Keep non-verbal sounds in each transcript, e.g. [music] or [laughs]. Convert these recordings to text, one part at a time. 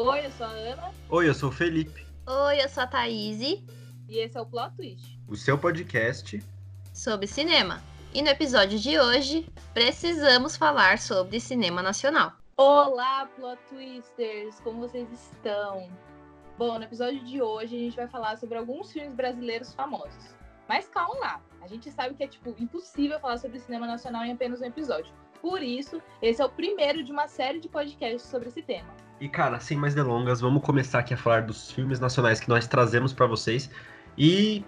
Oi, eu sou a Ana. Oi, eu sou o Felipe. Oi, eu sou a Thaís. E esse é o Plot Twist. O seu podcast sobre cinema. E no episódio de hoje, precisamos falar sobre cinema nacional. Olá, Plot Twisters! Como vocês estão? Bom, no episódio de hoje a gente vai falar sobre alguns filmes brasileiros famosos. Mas calma lá, a gente sabe que é tipo impossível falar sobre cinema nacional em apenas um episódio. Por isso, esse é o primeiro de uma série de podcasts sobre esse tema. E cara, sem mais delongas, vamos começar aqui a falar dos filmes nacionais que nós trazemos para vocês. E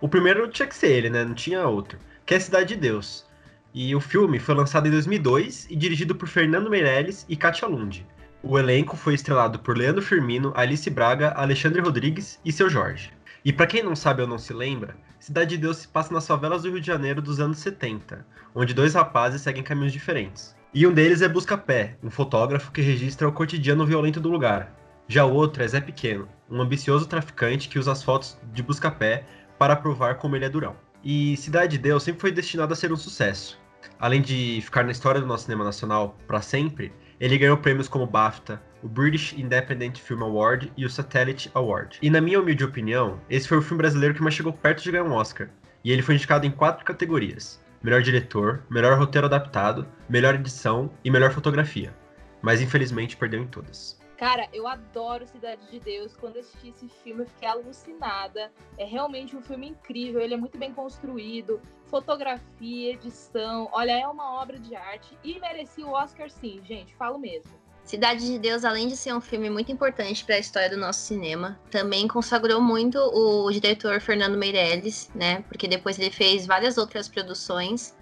o primeiro tinha que ser ele, né? Não tinha outro. Que é Cidade de Deus. E o filme foi lançado em 2002 e dirigido por Fernando Meirelles e Katia Lund. O elenco foi estrelado por Leandro Firmino, Alice Braga, Alexandre Rodrigues e seu Jorge. E para quem não sabe ou não se lembra, Cidade de Deus se passa nas favelas do Rio de Janeiro dos anos 70, onde dois rapazes seguem caminhos diferentes. E um deles é Busca-Pé, um fotógrafo que registra o cotidiano violento do lugar. Já o outro é Zé Pequeno, um ambicioso traficante que usa as fotos de Busca-Pé para provar como ele é durão. E Cidade de Deus sempre foi destinado a ser um sucesso. Além de ficar na história do nosso cinema nacional para sempre, ele ganhou prêmios como BAFTA, o British Independent Film Award e o Satellite Award. E na minha humilde opinião, esse foi o filme brasileiro que mais chegou perto de ganhar um Oscar. E ele foi indicado em quatro categorias: melhor diretor, melhor roteiro adaptado, melhor edição e melhor fotografia. Mas infelizmente perdeu em todas. Cara, eu adoro Cidade de Deus. Quando assisti esse filme, eu fiquei alucinada. É realmente um filme incrível, ele é muito bem construído. Fotografia, edição, olha, é uma obra de arte e merecia o Oscar sim, gente, falo mesmo. Cidade de Deus, além de ser um filme muito importante para a história do nosso cinema, também consagrou muito o diretor Fernando Meirelles, né? Porque depois ele fez várias outras produções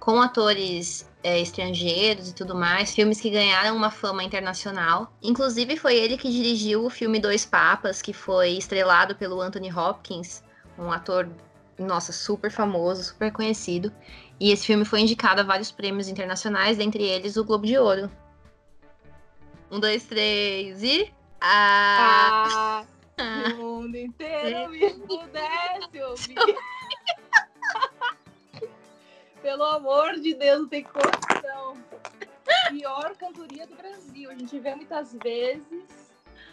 com atores é, estrangeiros e tudo mais, filmes que ganharam uma fama internacional. Inclusive foi ele que dirigiu o filme Dois Papas, que foi estrelado pelo Anthony Hopkins, um ator, nossa, super famoso, super conhecido. E esse filme foi indicado a vários prêmios internacionais, dentre eles o Globo de Ouro, um, dois, três e. Ah! [laughs] ah o mundo inteiro me pudesse ouvir. [laughs] Pelo amor de Deus, não tem condição. Pior cantoria do Brasil. A gente vê muitas vezes.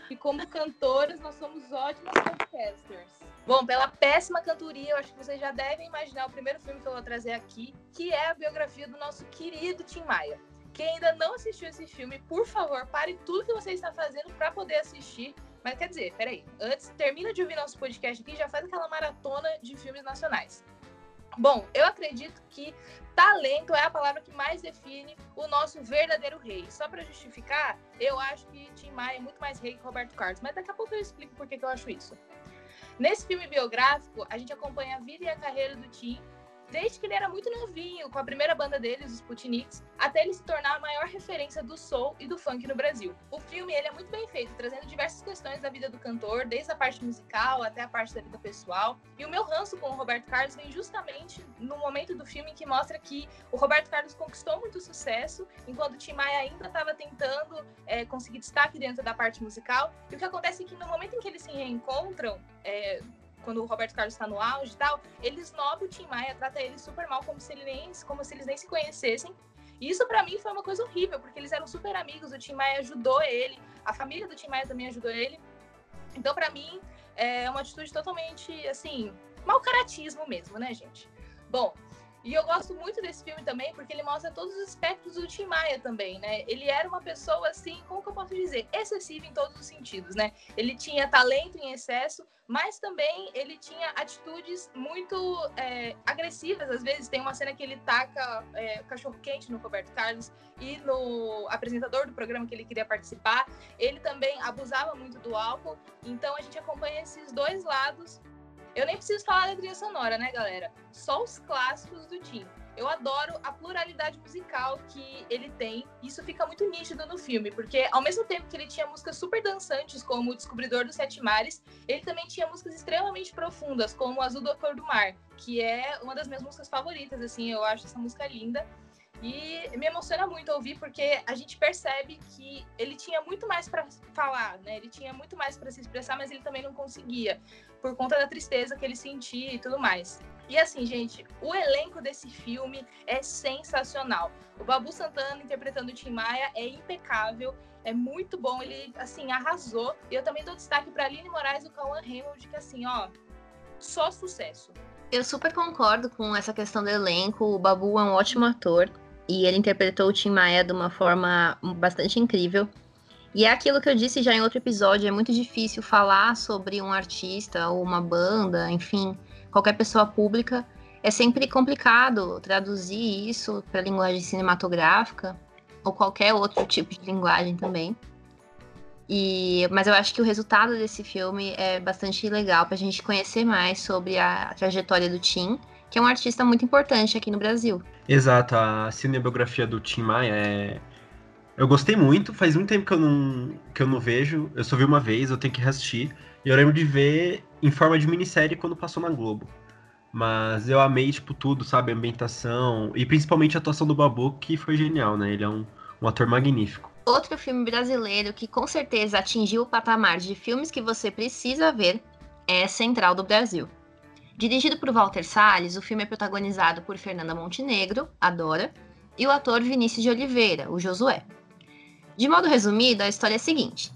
E como cantores, nós somos ótimos podcasters. Bom, pela péssima cantoria, eu acho que vocês já devem imaginar o primeiro filme que eu vou trazer aqui, que é a biografia do nosso querido Tim Maia. Quem ainda não assistiu esse filme, por favor, pare tudo que você está fazendo para poder assistir. Mas quer dizer, peraí, antes, termina de ouvir nosso podcast aqui já faz aquela maratona de filmes nacionais. Bom, eu acredito que talento é a palavra que mais define o nosso verdadeiro rei. Só para justificar, eu acho que Tim Maia é muito mais rei que Roberto Carlos, mas daqui a pouco eu explico por que, que eu acho isso. Nesse filme biográfico, a gente acompanha a vida e a carreira do Tim desde que ele era muito novinho, com a primeira banda dele, os Sputniks, até ele se tornar a maior referência do soul e do funk no Brasil. O filme ele é muito bem feito, trazendo diversas questões da vida do cantor, desde a parte musical até a parte da vida pessoal. E o meu ranço com o Roberto Carlos vem justamente no momento do filme que mostra que o Roberto Carlos conquistou muito sucesso, enquanto o Tim Maia ainda estava tentando é, conseguir destaque dentro da parte musical. E o que acontece é que no momento em que eles se reencontram, é, quando o Roberto Carlos está no auge e tal, eles nobram o Tim Maia, trata ele super mal, como se, ele nem, como se eles nem se conhecessem. E isso para mim foi uma coisa horrível, porque eles eram super amigos, o Tim Maia ajudou ele, a família do Tim Maia também ajudou ele. Então, para mim, é uma atitude totalmente, assim, mau caratismo mesmo, né, gente? Bom, e eu gosto muito desse filme também porque ele mostra todos os aspectos do Tim Maia também, né? Ele era uma pessoa assim, como que eu posso dizer, excessiva em todos os sentidos, né? Ele tinha talento em excesso, mas também ele tinha atitudes muito é, agressivas. Às vezes tem uma cena que ele taca é, cachorro quente no Roberto Carlos e no apresentador do programa que ele queria participar. Ele também abusava muito do álcool. Então a gente acompanha esses dois lados eu nem preciso falar da trilha sonora, né, galera? Só os clássicos do Tim. Eu adoro a pluralidade musical que ele tem. Isso fica muito nítido no filme, porque ao mesmo tempo que ele tinha músicas super dançantes, como O Descobridor dos Sete Mares, ele também tinha músicas extremamente profundas, como Azul do Cor do Mar, que é uma das minhas músicas favoritas, assim, eu acho essa música linda. E me emociona muito ouvir porque a gente percebe que ele tinha muito mais para falar, né? Ele tinha muito mais para se expressar, mas ele também não conseguia por conta da tristeza que ele sentia e tudo mais. E assim, gente, o elenco desse filme é sensacional. O Babu Santana interpretando o Tim Maia é impecável É muito bom, ele, assim, arrasou. E eu também dou destaque pra Aline Moraes e o Cauã Raymond, que, assim, ó, só sucesso. Eu super concordo com essa questão do elenco. O Babu é um ótimo ator e ele interpretou o Tim Maia de uma forma bastante incrível. E é aquilo que eu disse já em outro episódio: é muito difícil falar sobre um artista ou uma banda, enfim, qualquer pessoa pública. É sempre complicado traduzir isso para linguagem cinematográfica ou qualquer outro tipo de linguagem também. E, mas eu acho que o resultado desse filme é bastante legal para a gente conhecer mais sobre a trajetória do Tim, que é um artista muito importante aqui no Brasil. Exato, a cinebiografia do Tim Maia é. Eu gostei muito, faz muito tempo que eu não, que eu não vejo. Eu só vi uma vez, eu tenho que reassistir. E eu lembro de ver em forma de minissérie quando passou na Globo. Mas eu amei, tipo, tudo, sabe? A ambientação. E principalmente a atuação do Babu, que foi genial, né? Ele é um, um ator magnífico. Outro filme brasileiro que com certeza atingiu o patamar de filmes que você precisa ver é Central do Brasil. Dirigido por Walter Salles, o filme é protagonizado por Fernanda Montenegro, a Dora, e o ator Vinícius de Oliveira, o Josué. De modo resumido, a história é a seguinte: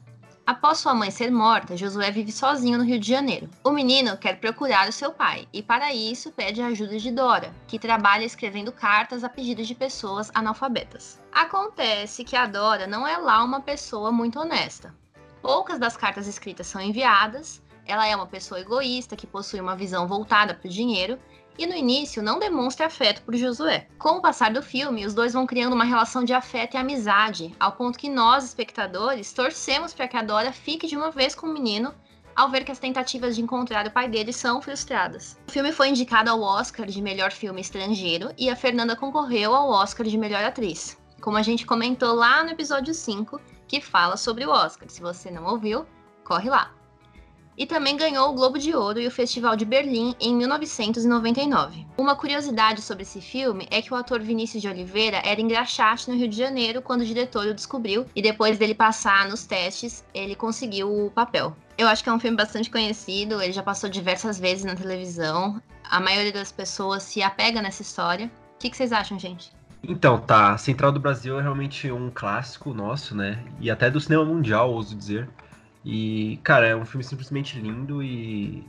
Após sua mãe ser morta, Josué vive sozinho no Rio de Janeiro. O menino quer procurar o seu pai e, para isso, pede a ajuda de Dora, que trabalha escrevendo cartas a pedidos de pessoas analfabetas. Acontece que a Dora não é lá uma pessoa muito honesta. Poucas das cartas escritas são enviadas, ela é uma pessoa egoísta que possui uma visão voltada para o dinheiro e no início não demonstra afeto por Josué. Com o passar do filme, os dois vão criando uma relação de afeto e amizade, ao ponto que nós, espectadores, torcemos para que a Dora fique de uma vez com o menino ao ver que as tentativas de encontrar o pai dele são frustradas. O filme foi indicado ao Oscar de melhor filme estrangeiro e a Fernanda concorreu ao Oscar de melhor atriz. Como a gente comentou lá no episódio 5, que fala sobre o Oscar. Se você não ouviu, corre lá e também ganhou o Globo de Ouro e o Festival de Berlim em 1999. Uma curiosidade sobre esse filme é que o ator Vinícius de Oliveira era engraxate no Rio de Janeiro quando o diretor o descobriu e depois dele passar nos testes, ele conseguiu o papel. Eu acho que é um filme bastante conhecido, ele já passou diversas vezes na televisão. A maioria das pessoas se apega nessa história. O que, que vocês acham, gente? Então, tá. Central do Brasil é realmente um clássico nosso, né? E até do cinema mundial, ouso dizer. E, cara, é um filme simplesmente lindo e.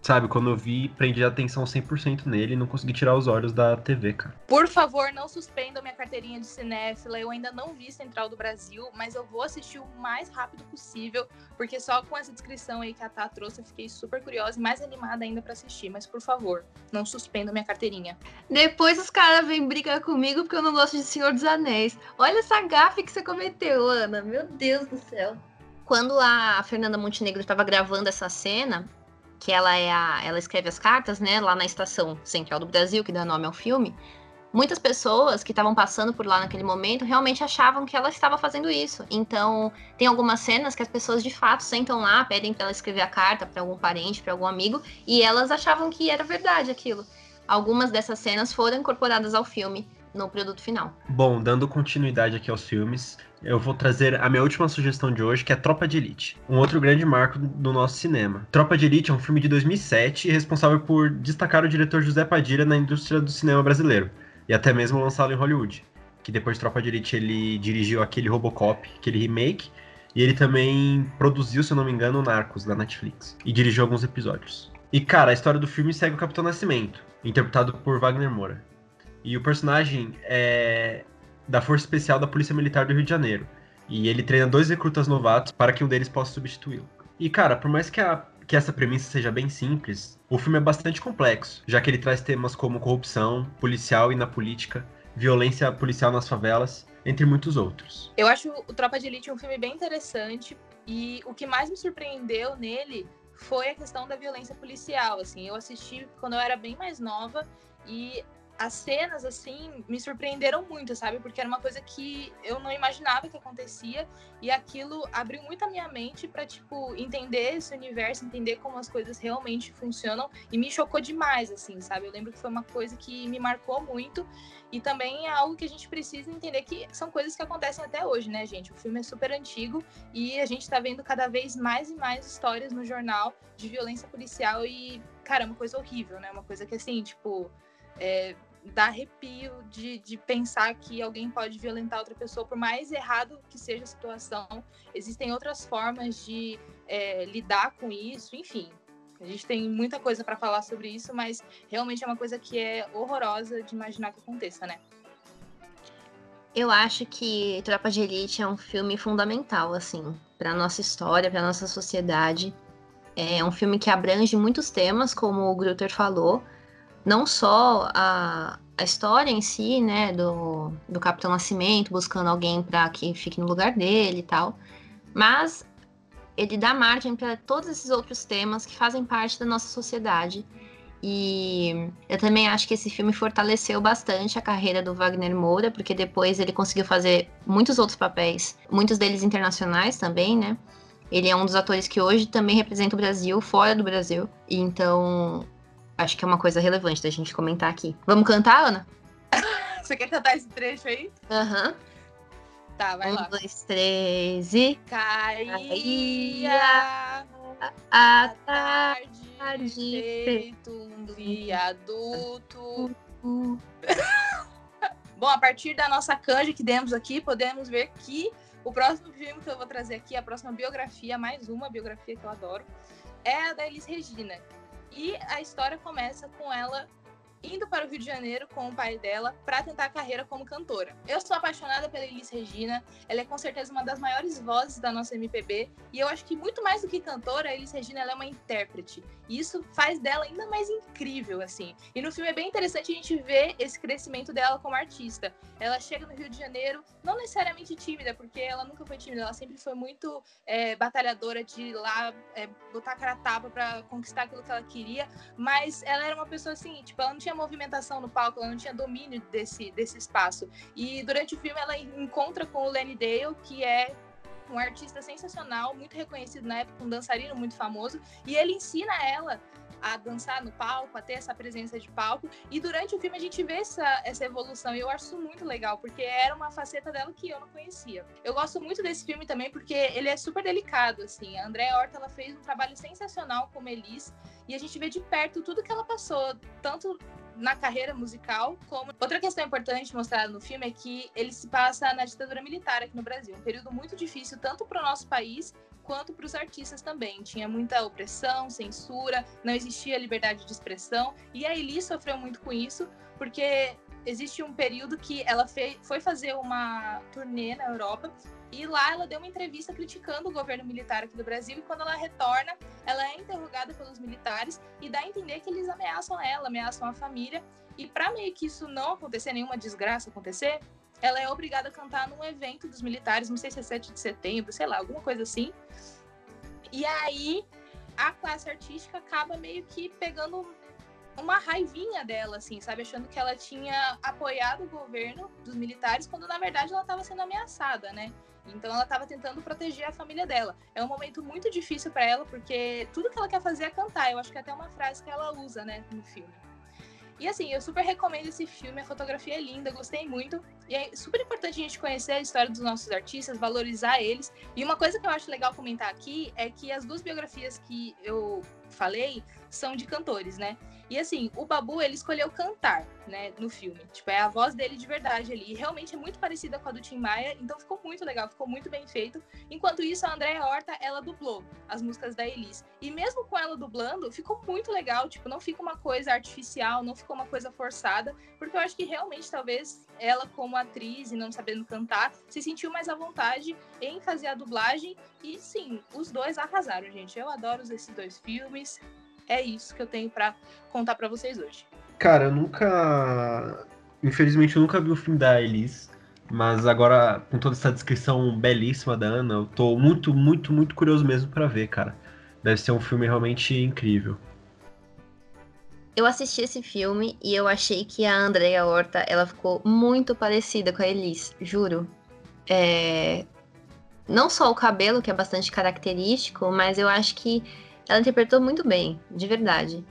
Sabe, quando eu vi, prendi a atenção 100% nele e não consegui tirar os olhos da TV, cara. Por favor, não suspendam minha carteirinha de cinéfila. Eu ainda não vi Central do Brasil, mas eu vou assistir o mais rápido possível, porque só com essa descrição aí que a Tá trouxe, eu fiquei super curiosa e mais animada ainda para assistir. Mas, por favor, não suspendam minha carteirinha. Depois os caras vêm brigar comigo porque eu não gosto de Senhor dos Anéis. Olha essa gafe que você cometeu, Ana. Meu Deus do céu quando a Fernanda Montenegro estava gravando essa cena, que ela é a, ela escreve as cartas, né, lá na estação central do Brasil, que dá nome ao filme, muitas pessoas que estavam passando por lá naquele momento realmente achavam que ela estava fazendo isso. Então, tem algumas cenas que as pessoas de fato sentam lá, pedem para ela escrever a carta para algum parente, para algum amigo, e elas achavam que era verdade aquilo. Algumas dessas cenas foram incorporadas ao filme no produto final. Bom, dando continuidade aqui aos filmes, eu vou trazer a minha última sugestão de hoje, que é Tropa de Elite, um outro grande marco do nosso cinema. Tropa de Elite é um filme de 2007 e responsável por destacar o diretor José Padilha na indústria do cinema brasileiro, e até mesmo lançá-lo em Hollywood. Que depois de Tropa de Elite ele dirigiu aquele Robocop, aquele remake, e ele também produziu, se eu não me engano, Narcos da Netflix, e dirigiu alguns episódios. E cara, a história do filme segue o Capitão Nascimento, interpretado por Wagner Moura. E o personagem é da Força Especial da Polícia Militar do Rio de Janeiro. E ele treina dois recrutas novatos para que um deles possa substituí-lo. E, cara, por mais que, a, que essa premissa seja bem simples, o filme é bastante complexo, já que ele traz temas como corrupção, policial e na política, violência policial nas favelas, entre muitos outros. Eu acho o Tropa de Elite um filme bem interessante e o que mais me surpreendeu nele foi a questão da violência policial. Assim, eu assisti quando eu era bem mais nova e as cenas, assim, me surpreenderam muito, sabe? Porque era uma coisa que eu não imaginava que acontecia e aquilo abriu muito a minha mente para tipo, entender esse universo, entender como as coisas realmente funcionam e me chocou demais, assim, sabe? Eu lembro que foi uma coisa que me marcou muito e também é algo que a gente precisa entender que são coisas que acontecem até hoje, né, gente? O filme é super antigo e a gente tá vendo cada vez mais e mais histórias no jornal de violência policial e, cara, é uma coisa horrível, né? Uma coisa que, assim, tipo. É, dá arrepio de, de pensar que alguém pode violentar outra pessoa, por mais errado que seja a situação. Existem outras formas de é, lidar com isso, enfim. A gente tem muita coisa para falar sobre isso, mas realmente é uma coisa que é horrorosa de imaginar que aconteça, né? Eu acho que Tropa de Elite é um filme fundamental, assim, para nossa história, para nossa sociedade. É um filme que abrange muitos temas, como o Grutter falou, não só a, a história em si, né, do, do Capitão Nascimento buscando alguém para que fique no lugar dele e tal, mas ele dá margem para todos esses outros temas que fazem parte da nossa sociedade. E eu também acho que esse filme fortaleceu bastante a carreira do Wagner Moura, porque depois ele conseguiu fazer muitos outros papéis, muitos deles internacionais também, né? Ele é um dos atores que hoje também representa o Brasil fora do Brasil. Então, acho que é uma coisa relevante da gente comentar aqui. Vamos cantar, Ana? [laughs] Você quer cantar esse trecho aí? Aham. Uhum. Tá, vai um, lá. Um, dois, três e. Caía a tarde, tarde feito um viaduto. [laughs] Bom, a partir da nossa canja que demos aqui, podemos ver que o próximo filme que eu vou trazer aqui, a próxima biografia, mais uma biografia que eu adoro, é a da Elis Regina. E a história começa com ela indo para o Rio de Janeiro com o pai dela para tentar a carreira como cantora. Eu sou apaixonada pela Elis Regina, ela é com certeza uma das maiores vozes da nossa MPB, e eu acho que muito mais do que cantora, a Elis Regina é uma intérprete. E isso faz dela ainda mais incrível, assim. E no filme é bem interessante a gente ver esse crescimento dela como artista. Ela chega no Rio de Janeiro, não necessariamente tímida, porque ela nunca foi tímida, ela sempre foi muito é, batalhadora de ir lá é, botar a cara tapa para conquistar aquilo que ela queria, mas ela era uma pessoa assim, tipo, ela não tinha tinha movimentação no palco, ela não tinha domínio desse, desse espaço. E durante o filme ela encontra com o Lenny Dale, que é um artista sensacional, muito reconhecido na época, um dançarino muito famoso, e ele ensina ela a dançar no palco, a ter essa presença de palco. E durante o filme a gente vê essa, essa evolução. E eu acho isso muito legal, porque era uma faceta dela que eu não conhecia. Eu gosto muito desse filme também porque ele é super delicado, assim. A Andréa Horta ela fez um trabalho sensacional como Elis. E a gente vê de perto tudo que ela passou, tanto na carreira musical, como outra questão importante mostrada no filme é que ele se passa na ditadura militar aqui no Brasil, um período muito difícil tanto para o nosso país quanto para os artistas também. Tinha muita opressão, censura, não existia liberdade de expressão, e a Elis sofreu muito com isso, porque existe um período que ela foi fazer uma turnê na Europa e lá ela deu uma entrevista criticando o governo militar aqui do Brasil e quando ela retorna, ela é interrogada pelos militares e dá a entender que eles ameaçam ela, ameaçam a família. E para meio que isso não acontecer, nenhuma desgraça acontecer, ela é obrigada a cantar num evento dos militares, não sei se é 7 de setembro, sei lá, alguma coisa assim. E aí a classe artística acaba meio que pegando uma raivinha dela, assim, sabe? Achando que ela tinha apoiado o governo dos militares, quando na verdade ela estava sendo ameaçada, né? Então ela estava tentando proteger a família dela. É um momento muito difícil para ela, porque tudo que ela quer fazer é cantar. Eu acho que é até uma frase que ela usa, né, no filme. E assim, eu super recomendo esse filme, a fotografia é linda, gostei muito. E é super importante a gente conhecer a história dos nossos artistas, valorizar eles. E uma coisa que eu acho legal comentar aqui é que as duas biografias que eu falei são de cantores, né? E assim, o Babu, ele escolheu cantar, né, no filme. Tipo, é a voz dele de verdade ali. E realmente é muito parecida com a do Tim Maia, então ficou muito legal, ficou muito bem feito. Enquanto isso, a Andréa Horta, ela dublou as músicas da Elis. E mesmo com ela dublando, ficou muito legal. Tipo, não fica uma coisa artificial, não ficou uma coisa forçada. Porque eu acho que realmente, talvez, ela como atriz e não sabendo cantar, se sentiu mais à vontade em fazer a dublagem. E sim, os dois arrasaram, gente. Eu adoro esses dois filmes é isso que eu tenho para contar para vocês hoje. Cara, eu nunca. Infelizmente, eu nunca vi o filme da Elis. Mas agora, com toda essa descrição belíssima da Ana, eu tô muito, muito, muito curioso mesmo para ver, cara. Deve ser um filme realmente incrível. Eu assisti esse filme e eu achei que a Andrea Horta, ela ficou muito parecida com a Elis, juro. É... Não só o cabelo, que é bastante característico, mas eu acho que ela interpretou muito bem, de verdade.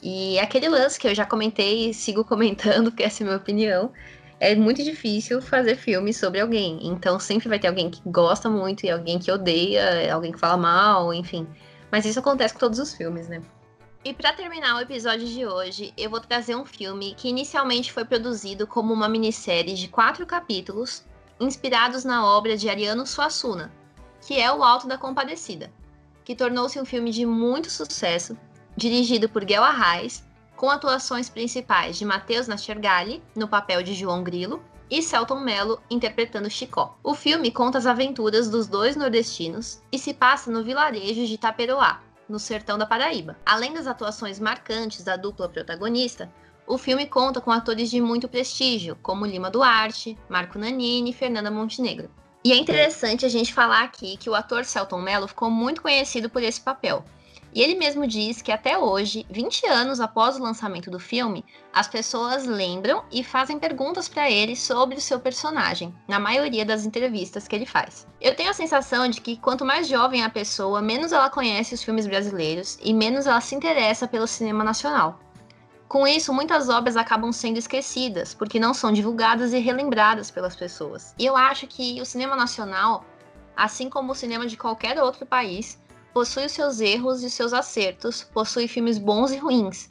E aquele lance que eu já comentei e sigo [laughs] comentando, que essa é a minha opinião, é muito difícil fazer filme sobre alguém. Então sempre vai ter alguém que gosta muito e alguém que odeia, alguém que fala mal, enfim. Mas isso acontece com todos os filmes, né? E para terminar o episódio de hoje, eu vou trazer um filme que inicialmente foi produzido como uma minissérie de quatro capítulos, inspirados na obra de Ariano Suassuna, que é O Alto da Compadecida, que tornou-se um filme de muito sucesso, dirigido por Guel Arraes, com atuações principais de Matheus Nachergali, no papel de João Grilo, e Celton Mello interpretando Chicó. O filme conta as aventuras dos dois nordestinos e se passa no vilarejo de Taperoá, no sertão da Paraíba. Além das atuações marcantes da dupla protagonista, o filme conta com atores de muito prestígio, como Lima Duarte, Marco Nanini e Fernanda Montenegro. E é interessante a gente falar aqui que o ator Celton Mello ficou muito conhecido por esse papel, e ele mesmo diz que até hoje, 20 anos após o lançamento do filme, as pessoas lembram e fazem perguntas para ele sobre o seu personagem, na maioria das entrevistas que ele faz. Eu tenho a sensação de que quanto mais jovem a pessoa, menos ela conhece os filmes brasileiros e menos ela se interessa pelo cinema nacional. Com isso, muitas obras acabam sendo esquecidas, porque não são divulgadas e relembradas pelas pessoas. E eu acho que o cinema nacional, assim como o cinema de qualquer outro país, possui os seus erros e os seus acertos, possui filmes bons e ruins.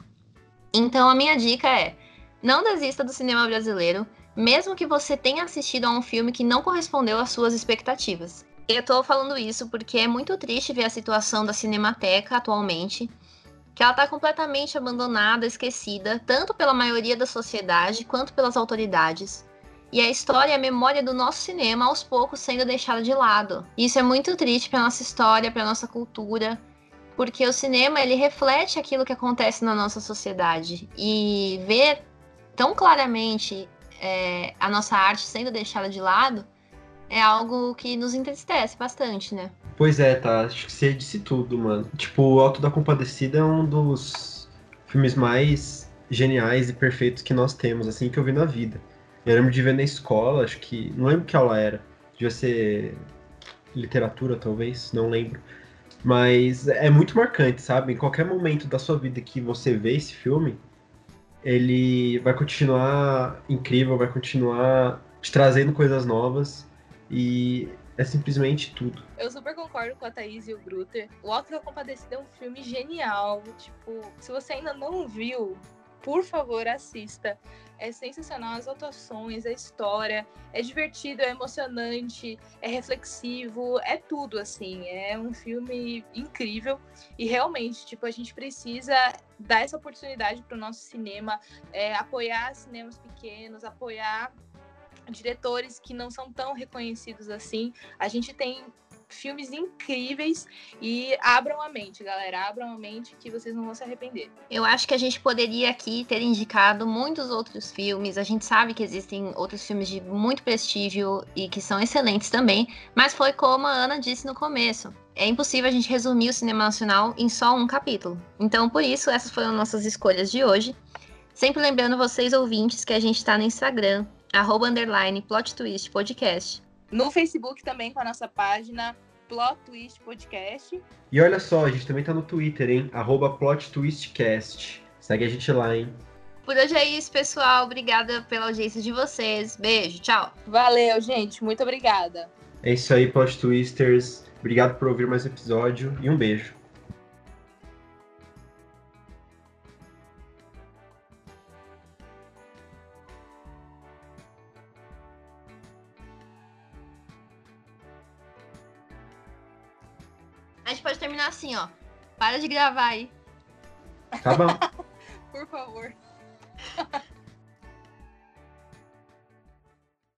Então a minha dica é: não desista do cinema brasileiro, mesmo que você tenha assistido a um filme que não correspondeu às suas expectativas. Eu tô falando isso porque é muito triste ver a situação da Cinemateca atualmente, que ela tá completamente abandonada, esquecida, tanto pela maioria da sociedade quanto pelas autoridades e a história e a memória do nosso cinema aos poucos sendo deixada de lado. Isso é muito triste para nossa história, para nossa cultura, porque o cinema ele reflete aquilo que acontece na nossa sociedade e ver tão claramente é, a nossa arte sendo deixada de lado é algo que nos entristece bastante, né? Pois é, tá. Acho que você disse tudo, mano. Tipo, O Alto da Compadecida é um dos filmes mais geniais e perfeitos que nós temos, assim, que eu vi na vida. Eu lembro de ver na escola, acho que. Não lembro que aula era. Devia ser literatura, talvez, não lembro. Mas é muito marcante, sabe? Em qualquer momento da sua vida que você vê esse filme, ele vai continuar incrível, vai continuar te trazendo coisas novas e é simplesmente tudo. Eu super concordo com a Thaís e o Grutter. O Alto da Compadecida é um filme genial. Tipo, se você ainda não viu, por favor, assista. É sensacional as atuações, a história, é divertido, é emocionante, é reflexivo, é tudo assim. É um filme incrível e realmente, tipo, a gente precisa dar essa oportunidade para o nosso cinema, é, apoiar cinemas pequenos, apoiar diretores que não são tão reconhecidos assim. A gente tem filmes incríveis e abram a mente, galera. Abram a mente que vocês não vão se arrepender. Eu acho que a gente poderia aqui ter indicado muitos outros filmes. A gente sabe que existem outros filmes de muito prestígio e que são excelentes também, mas foi como a Ana disse no começo. É impossível a gente resumir o cinema nacional em só um capítulo. Então, por isso, essas foram nossas escolhas de hoje. Sempre lembrando vocês, ouvintes, que a gente está no Instagram, arroba underline plot twist podcast. No Facebook também com a nossa página Plot Twist Podcast. E olha só, a gente também tá no Twitter, hein? Arroba Plot Twistcast. Segue a gente lá, hein? Por hoje é isso, pessoal. Obrigada pela audiência de vocês. Beijo, tchau. Valeu, gente. Muito obrigada. É isso aí, Plot Twisters. Obrigado por ouvir mais um episódio e um beijo. Para de gravar aí. Tá bom. [laughs] Por favor. [laughs]